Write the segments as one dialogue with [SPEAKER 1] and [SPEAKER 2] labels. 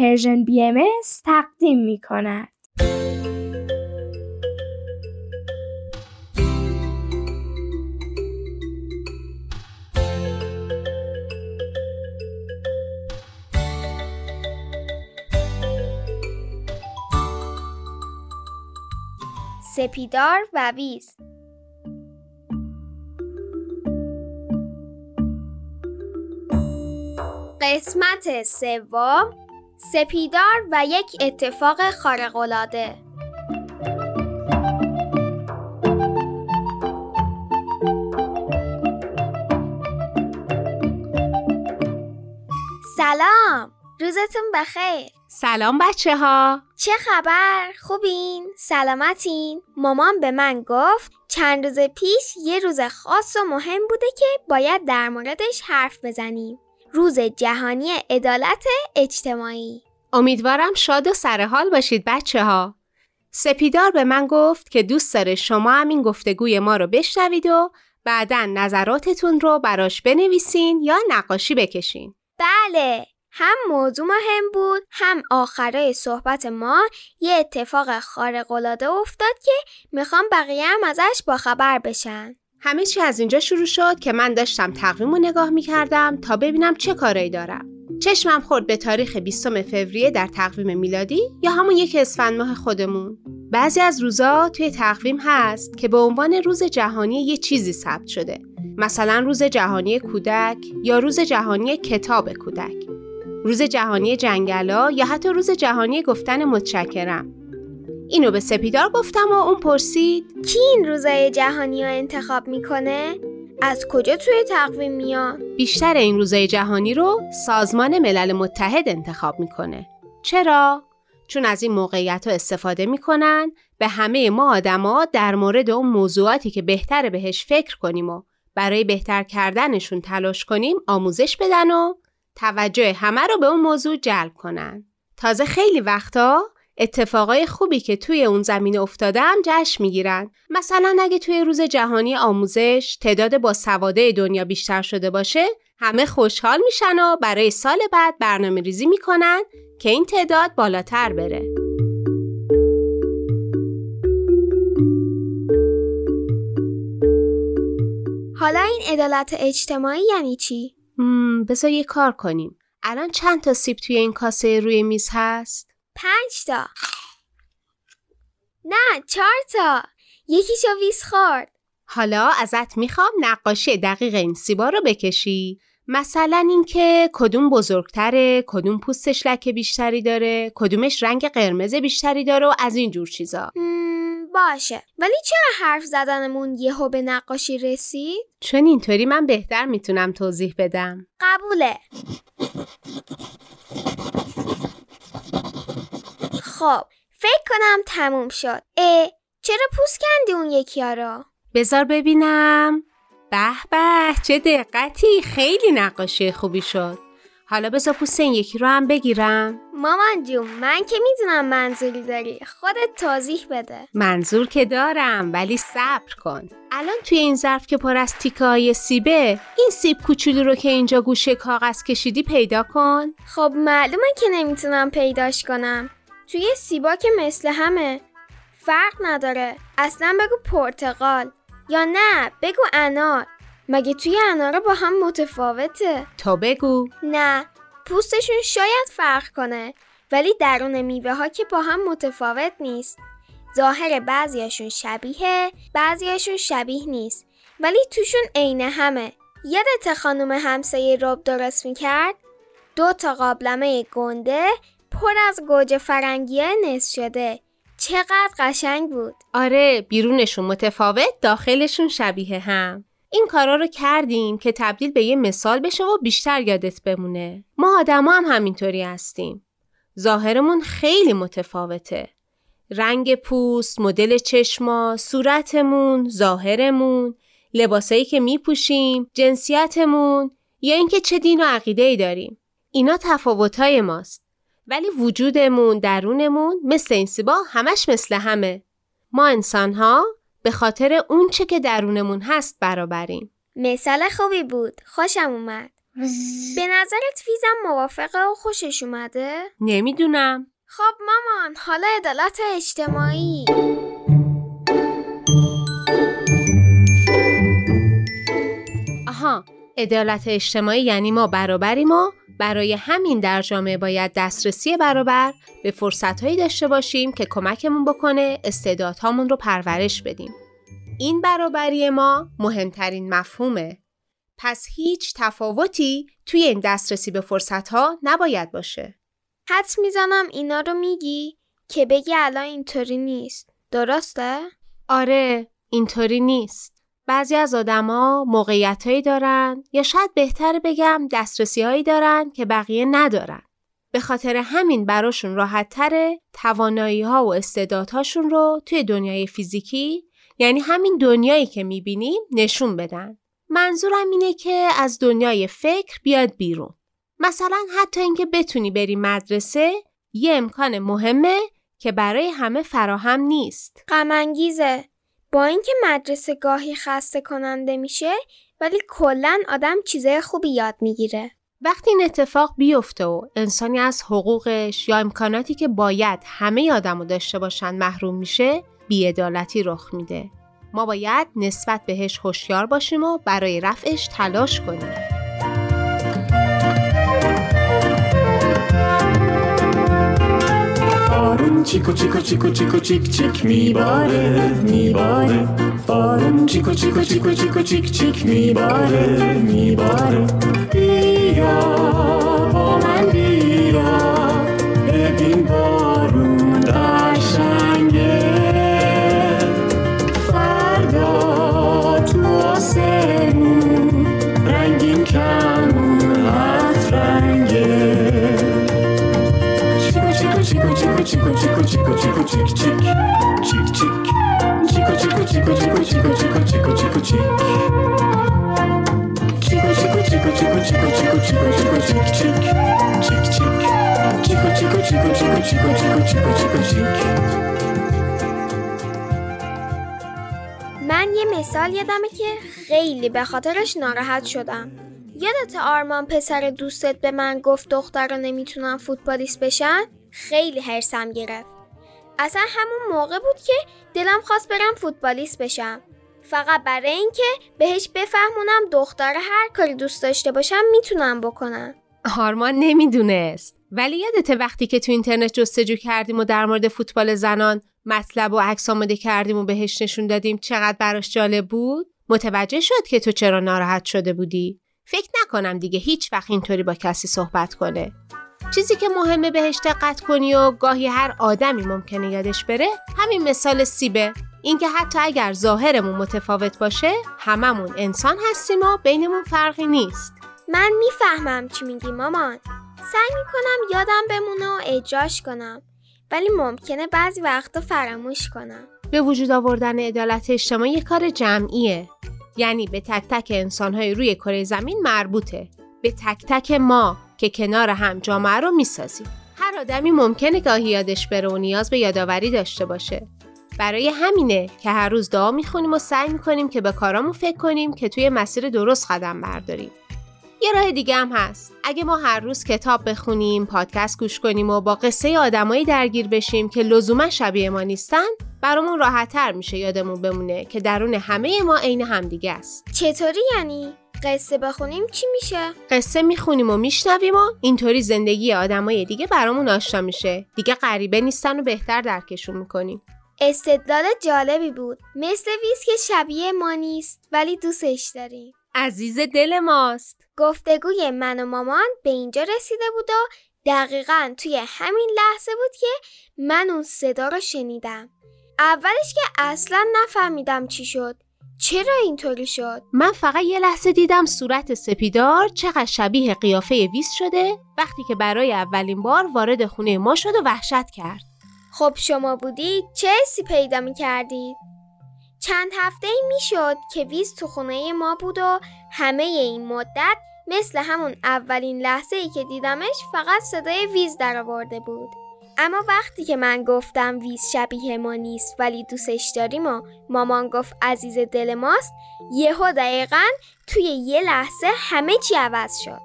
[SPEAKER 1] پرژن بی ام تقدیم می کند.
[SPEAKER 2] سپیدار و ویز قسمت سوم سپیدار و یک اتفاق خارق‌العاده سلام روزتون بخیر
[SPEAKER 3] سلام بچه ها
[SPEAKER 2] چه خبر؟ خوبین؟ سلامتین؟ مامان به من گفت چند روز پیش یه روز خاص و مهم بوده که باید در موردش حرف بزنیم روز جهانی عدالت اجتماعی.
[SPEAKER 3] امیدوارم شاد و سرحال باشید بچه ها سپیدار به من گفت که دوست داره شما هم این گفتگوی ما رو بشنوید و بعدا نظراتتون رو براش بنویسین یا نقاشی بکشین.
[SPEAKER 2] بله هم موضوع مهم بود هم آخرای صحبت ما. یه اتفاق خارق‌العاده افتاد که می‌خوام بقیه هم ازش باخبر بشن.
[SPEAKER 3] همه چی از اینجا شروع شد که من داشتم تقویم رو نگاه می‌کردم تا ببینم چه کارایی دارم. چشمم خورد به تاریخ 20 فوریه در تقویم میلادی یا همون یک اسفند ماه خودمون. بعضی از روزا توی تقویم هست که به عنوان روز جهانی یه چیزی ثبت شده. مثلا روز جهانی کودک یا روز جهانی کتاب کودک. روز جهانی جنگلا یا حتی روز جهانی گفتن متشکرم. اینو به سپیدار گفتم و اون پرسید
[SPEAKER 2] کی این روزای جهانی رو انتخاب می‌کنه؟ از کجا توی تقویم میان؟
[SPEAKER 3] بیشتر این روزای جهانی رو سازمان ملل متحد انتخاب می‌کنه چرا؟ چون از این موقعیت ها استفاده می‌کنن به همه ما آدما در مورد اون موضوعاتی که بهتره بهش فکر کنیم و برای بهتر کردنشون تلاش کنیم آموزش بدن و توجه همه رو به اون موضوع جلب کنن. تازه خیلی وقتا اتفاقای خوبی که توی اون زمینه افتاده هم جشن می‌گیرن. مثلا اگه توی روز جهانی آموزش تعداد با سواده دنیا بیشتر شده باشه، همه خوشحال میشن و برای سال بعد برنامه ریزی می‌کنن که این تعداد بالاتر بره.
[SPEAKER 2] حالا این عدالت اجتماعی یعنی چی؟
[SPEAKER 3] بذار یه کار کنیم. الان چند تا سیب توی این کاسه روی میز هست؟
[SPEAKER 2] پنج تا. نه چهار تا. یکیشو ویس خورد.
[SPEAKER 3] حالا ازت می‌خوام نقاشی دقیق این سیبا رو بکشی. مثلا اینکه کدوم بزرگتره کدوم پوستش لکه بیشتری داره کدومش رنگ قرمز بیشتری داره و از این جور چیزا
[SPEAKER 2] باشه. ولی چرا حرف زدنمون یهو به نقاشی رسید؟
[SPEAKER 3] چون اینطوری من بهتر می‌تونم توضیح بدم.
[SPEAKER 2] قبوله. خب فکر کنم تموم شد. اه چرا پوست کندی اون یکی رو؟
[SPEAKER 3] بذار ببینم. به به چه دقتی. خیلی نقاشی خوبی شد. حالا بذار پوست این یکی رو هم بگیرم.
[SPEAKER 2] مامان جون من که می‌دونم منظوری داری. خودت توضیح بده.
[SPEAKER 3] منظور که دارم ولی صبر کن. الان توی این ظرف که پر از تیکه های سیبه این سیب کوچولو رو که اینجا گوشه کاغذ کشیدی پیدا کن.
[SPEAKER 2] خب معلومه که نمی‌تونم پیداش کنم. توی سیبا که مثل همه. فرق نداره. اصلا بگو پرتقال یا نه بگو انار. مگه توی انارا با هم متفاوته؟
[SPEAKER 3] تا بگو.
[SPEAKER 2] نه پوستشون شاید فرق کنه ولی درون میوه ها که با هم متفاوت نیست. ظاهر بعضیاشون شبیه بعضیاشون شبیه نیست. ولی توشون عین همه. یادت خانم همسایه رب درست می‌کرد؟ دو تا قابلمه گنده پر از گوجه فرنگی نصف شده. چقدر قشنگ بود.
[SPEAKER 3] آره بیرونشون متفاوت داخلشون شبیه هم. این کارا رو کردیم که تبدیل به یه مثال بشه و بیشتر یادت بمونه. ما آدما هم همینطوری هستیم. ظاهرمون خیلی متفاوته. رنگ پوست، مدل چشما، صورتمون، ظاهرمون، لباسایی که میپوشیم، جنسیتمون یا اینکه چه دین و عقیده ای داریم. اینا تفاوتهای ماست. ولی وجودمون، درونمون مثل این سیبا همش مثل همه. ما انسانها به خاطر اون چه که درونمون هست برابریم.
[SPEAKER 2] مثال خوبی بود. خوشم اومد. به نظرت ویزم موافقه و خوشش اومده؟
[SPEAKER 3] نمی‌دونم
[SPEAKER 2] خب مامان حالا عدالت اجتماعی
[SPEAKER 3] آها عدالت اجتماعی یعنی ما برابریم و برای همین در جامعه باید دسترسی برابر به فرصتهایی داشته باشیم که کمکمون بکنه استعدادهامون رو پرورش بدیم. این برابری ما مهمترین مفهومه. پس هیچ تفاوتی توی این دسترسی به فرصتها نباید باشه.
[SPEAKER 2] حدس می‌زنم اینا رو میگی که بگی الان اینطوری نیست. درسته؟
[SPEAKER 3] آره اینطوری نیست. بعضی از آدما موقعیتهایی دارن یا شاید بهتر بگم دسترسی هایی دارن که بقیه ندارن. به خاطر همین براشون راحت تره توانایی ها و استعدادهاشون رو توی دنیای فیزیکی یعنی همین دنیایی که می‌بینیم نشون بدن. منظورم اینه که از دنیای فکر بیاد بیرون. مثلا حتی اینکه بتونی بری مدرسه یه امکان مهمه که برای همه فراهم نیست.
[SPEAKER 2] غمانگیزه. با اینکه مدرسه گاهی خسته کننده میشه ولی کلا آدم چیزای خوبی یاد می‌گیره.
[SPEAKER 3] وقتی این اتفاق بیفته و انسانی از حقوقش یا امکاناتی که باید همه آدمو داشته باشن محروم میشه بیعدالتی رخ میده. ما باید نسبت بهش هوشیار باشیم و برای رفعش تلاش کنیم.
[SPEAKER 4] بارون چیکو چیکو چیکو چیکو چیک چیک میباره میباره بارون چیکو چیکو چیکو چیکو چیک چیک میباره میباره بیا من
[SPEAKER 2] یه مثال یادمه که خیلی به خاطرش ناراحت شدم یادت آرمان پسر دوستت به من گفت دختر نمی‌تونن فوتبالیست بشن؟ خیلی هرسم گرفت. اصلا همون موقع بود که دلم خواست برم فوتبالیست بشم. فقط برای اینکه بهش بفهمونم دختر هر کاری دوست داشته باشم می‌تونم بکنم.
[SPEAKER 3] آرمان نمی‌دونست. ولی یادته وقتی که تو اینترنت جستجو کردیم و در مورد فوتبال زنان مطلب و عکس آماده کردیم و بهش نشون دادیم چقدر براش جالب بود؟ متوجه شد که تو چرا ناراحت شده بودی؟ فکر نکنم دیگه هیچ وقت اینطوری با کسی صحبت کنه. چیزی که مهمه بهش دقت کنی و گاهی هر آدمی ممکنه یادش بره همین مثال سیبه اینکه حتی اگر ظاهرمون متفاوت باشه هممون انسان هستیم و بینمون فرقی نیست
[SPEAKER 2] من می‌فهمم چی میگی مامان سعی می‌کنم یادم بمونه و اجراش کنم ولی ممکنه بعضی وقتا فراموش کنم.
[SPEAKER 3] به وجود آوردن عدالت اجتماعی کار جمعیه. یعنی به تک تک انسانهای روی کره زمین مربوطه. به تک تک ما که کنار هم جامعه رو می‌سازیم. هر آدمی ممکنه گاهی یادش بره و نیاز به یادآوری داشته باشه. برای همینه که هر روز دعا می‌خونیم و سعی می‌کنیم که به کارامون فکر کنیم که توی مسیر درست قدم برداریم. یه راه دیگه هم هست. اگه ما هر روز کتاب بخونیم پادکست گوش کنیم و با قصه آدمایی درگیر بشیم که لزوما شبیه ما نیستن برامون راحتتر میشه یادمون بمونه که درون همه ما عین همدیگه است.
[SPEAKER 2] چطوری یعنی؟ قصه بخونیم چی میشه؟
[SPEAKER 3] قصه می‌خونیم و میشنویم و اینطوری زندگی آدمای دیگه برامون آشنا میشه. دیگه غریبه نیستن و بهتر درکشون می‌کنیم.
[SPEAKER 2] استدلال جالبی بود. مثل ویز که شبیه ما نیست ولی دوستش داریم.
[SPEAKER 3] عزیز دل ماست
[SPEAKER 2] گفتگوی من و مامان به اینجا رسیده بود و دقیقا توی همین لحظه بود که من اون صدا رو شنیدم اولش که اصلا نفهمیدم چی شد چرا اینطوری شد؟
[SPEAKER 3] من فقط یه لحظه دیدم صورت سپیدار چقدر شبیه قیافه ویز شده وقتی که برای اولین بار وارد خونه ما شد و وحشت کرد.
[SPEAKER 2] خب شما بودید چه حسی پیدا می کردید؟ چند هفته ای می شد که ویز تو خونه ما بود و همه این مدت مثل همون اولین لحظه ای که دیدمش فقط صدای ویز در آورده بود. اما وقتی که من گفتم ویز شبیه ما نیست ولی دوستش داریم و مامان گفت عزیز دل ماست یهو دقیقا توی یه لحظه همه چی عوض شد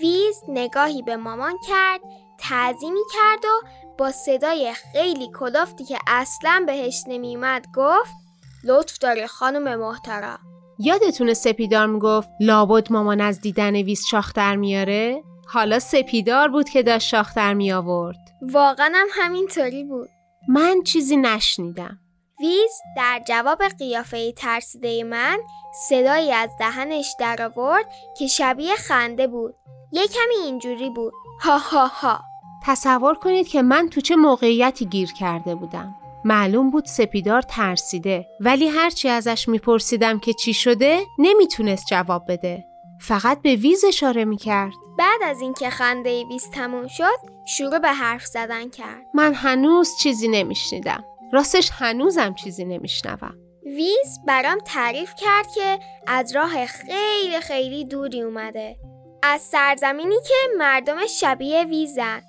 [SPEAKER 2] ویز نگاهی به مامان کرد تعظیمی کرد و با صدای خیلی کلافتی که اصلا بهش نمیومد گفت لطف داری خانم محترم
[SPEAKER 3] یادتونه سپیدار می‌گفت لابد مامان از دیدن ویز شاخ در میاره؟ حالا سپیدار بود که داشت شاخ در می آورد.
[SPEAKER 2] واقعا هم همینطوری بود
[SPEAKER 3] من چیزی نشنیدم.
[SPEAKER 2] ویز در جواب قیافه ترسیده من صدایی از دهنش در آورد که شبیه خنده بود یه کمی اینجوری بود ها ها ها
[SPEAKER 3] تصور کنید که من تو چه موقعیتی گیر کرده بودم. معلوم بود سپیدار ترسیده ولی هرچی ازش میپرسیدم که چی شده نمی‌تونست جواب بده. فقط به ویز اشاره می‌کرد.
[SPEAKER 2] بعد از اینکه خنده ویز تموم شد شروع به حرف زدن کرد
[SPEAKER 3] من هنوز چیزی نمیشنیدم. راستش هنوزم چیزی نمیشنوم.
[SPEAKER 2] ویز برام تعریف کرد که از راه خیلی خیلی دوری اومده از سرزمینی که مردمش شبیه ویزن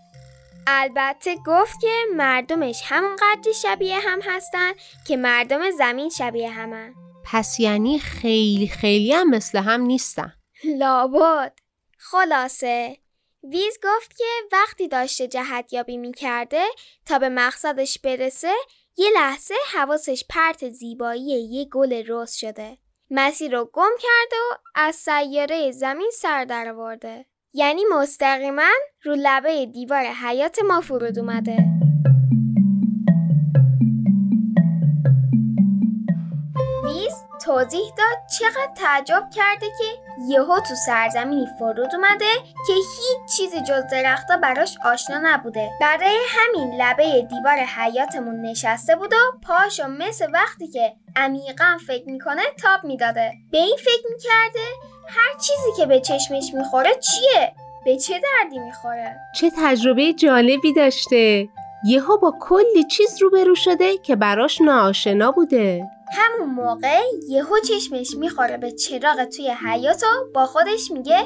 [SPEAKER 2] البته گفت که مردمش همون قدری شبیه هم هستن که مردم زمین شبیه همن.
[SPEAKER 3] پس یعنی خیلی خیلی هم مثل هم نیستن.
[SPEAKER 2] لابد. خلاصه. ویز گفت که وقتی داشته جهت یابی می کرده تا به مقصدش برسه یه لحظه حواسش پرت زیبایی یه گل رز شده. مسیر رو گم کرده و از سیاره زمین سر در آورده. یعنی مستقیما رو لبه دیوار حیات ما فرود اومده. توضیح داد چقدر تعجب کرده که یهو تو سرزمینی فرود اومده که هیچ چیزی جز درختا براش آشنا نبوده برای همین لبه دیوار حیاتمون نشسته بود و پاشو مثل وقتی که عمیقا فکر می‌کنه تاب می‌داده به این فکر می‌کرده هر چیزی که به چشمش می‌خوره چیه به چه دردی می‌خوره
[SPEAKER 3] چه تجربه جالبی داشته. یهو با کلی چیز روبرو شده که براش ناآشنا بوده.
[SPEAKER 2] همون موقع یهو چشمش می‌خوره به چراغ توی حیات و با خودش میگه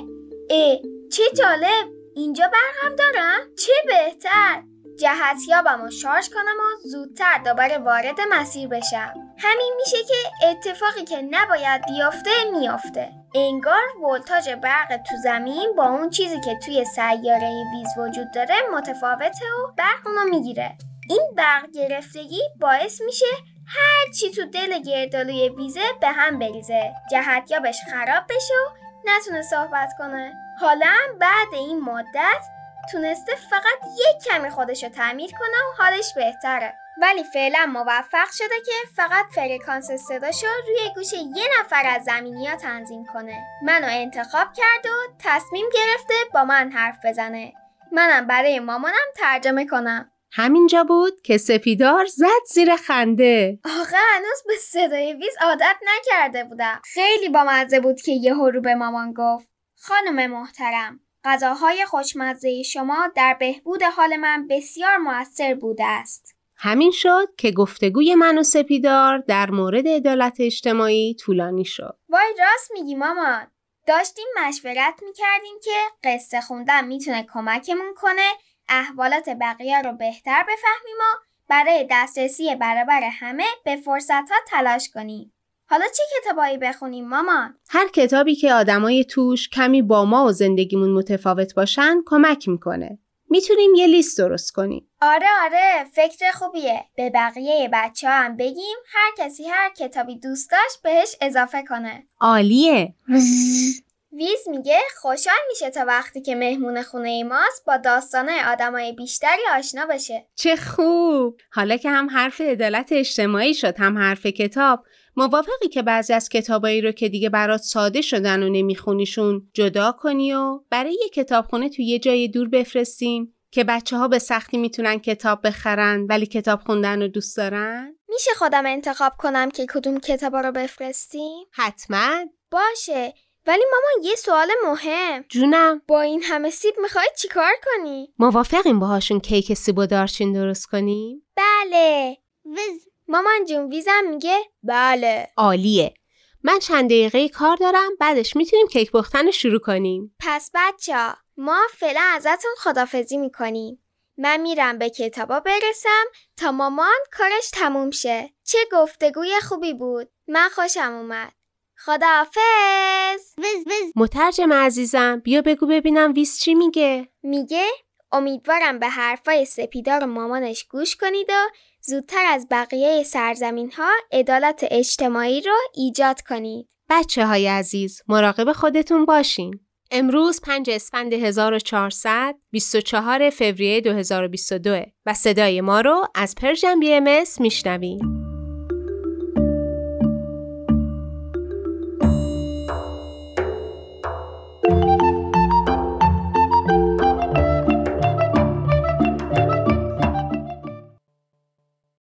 [SPEAKER 2] اه چه جالب اینجا برقم دارم؟ چه بهتر؟ جهتیابم و شارژ کنم و زودتر دوباره وارد مسیر بشم. همین میشه که اتفاقی که نباید بیفته میافته. انگار ولتاژ برق تو زمین با اون چیزی که توی سیاره ویز وجود داره متفاوته و برق اونو می‌گیره. این برق گرفتگی باعث میشه هر چی تو دل گردالوی ویزه به هم بریزه. جهتیابش خراب بشه و نتونه صحبت کنه. حالا بعد این مدت تونسته فقط یک کمی خودش رو تعمیر کنه و حالش بهتره. ولی فعلا موفق شده که فقط فرکانس صداشو روی گوش یه نفر از زمینی ها تنظیم کنه. منو انتخاب کرد و تصمیم گرفته با من حرف بزنه. منم برای مامانم ترجمه کنم.
[SPEAKER 3] همینجا بود که سپیدار زد زیر خنده.
[SPEAKER 2] آخه هنوز به صدای ویز عادت نکرده بودم خیلی بامزه بود که یهو رو به مامان گفت خانم محترم غذاهای خوشمزه شما در بهبود حال من بسیار موثر بوده است
[SPEAKER 3] همین شد که گفتگوی من و سپیدار در مورد عدالت اجتماعی طولانی شد.
[SPEAKER 2] وای راست میگی مامان داشتیم مشورت می‌کردیم که قصه خوندن می‌تونه کمکمون کنه احوالات بقیه رو بهتر بفهمیم و برای دسترسی برابر همه به فرصت ها تلاش کنیم. حالا چه کتابایی بخونیم مامان؟
[SPEAKER 3] هر کتابی که آدمای توش کمی با ما و زندگیمون متفاوت باشن کمک می‌کنه. می‌تونیم یه لیست درست کنیم.
[SPEAKER 2] آره آره فکر خوبیه. به بقیه بچه ها هم بگیم هر کسی هر کتابی دوست داشت بهش اضافه کنه.
[SPEAKER 3] عالیه.
[SPEAKER 2] ویز میگه خوشحال میشه تا وقتی که مهمون خونه ماست با داستانه آدمای بیشتری آشنا بشه.
[SPEAKER 3] چه خوب. حالا که هم حرف عدالت اجتماعی شد هم حرف کتاب موافقی که بعضی از کتابایی رو که دیگه برات ساده شدن و نمیخونیشون جدا کنی و برای یه کتابخونه تو یه جای دور بفرستیم که بچه ها به سختی می‌تونن کتاب بخرن ولی کتاب خوندن رو دوست دارن؟
[SPEAKER 2] میشه خودم انتخاب کنم که کدوم کتابا رو بفرستیم؟
[SPEAKER 3] حتما
[SPEAKER 2] باشه ولی مامان یه سوال مهم
[SPEAKER 3] جونم
[SPEAKER 2] با این همه سیب می‌خوای چیکار کنی؟
[SPEAKER 3] موافقیم باهاشون کیک سیب و دارچین درست کنیم؟
[SPEAKER 2] بله مامان جون ویزم میگه بله
[SPEAKER 3] عالیه من چند دقیقه کار دارم بعدش می‌تونیم کیک پختن رو شروع کنیم
[SPEAKER 2] پس بچه ها ما فعلا ازتون خدافزی می‌کنیم من میرم به کتابا برسم تا مامان کارش تموم شه. چه گفتگوی خوبی بود. من خوشم اومد. خداحافظ.
[SPEAKER 3] مترجم عزیزم بیا بگو ببینم ویز چی میگه.
[SPEAKER 2] میگه امیدوارم به حرفای سپیدار مامانش گوش کنید و زودتر از بقیه سرزمین ها عدالت اجتماعی رو ایجاد کنید.
[SPEAKER 3] بچه های عزیز مراقب خودتون باشین. امروز 5 اسفند 1400 24 فوریه 2022 و صدای ما رو از پرژن بی ام میشنوین.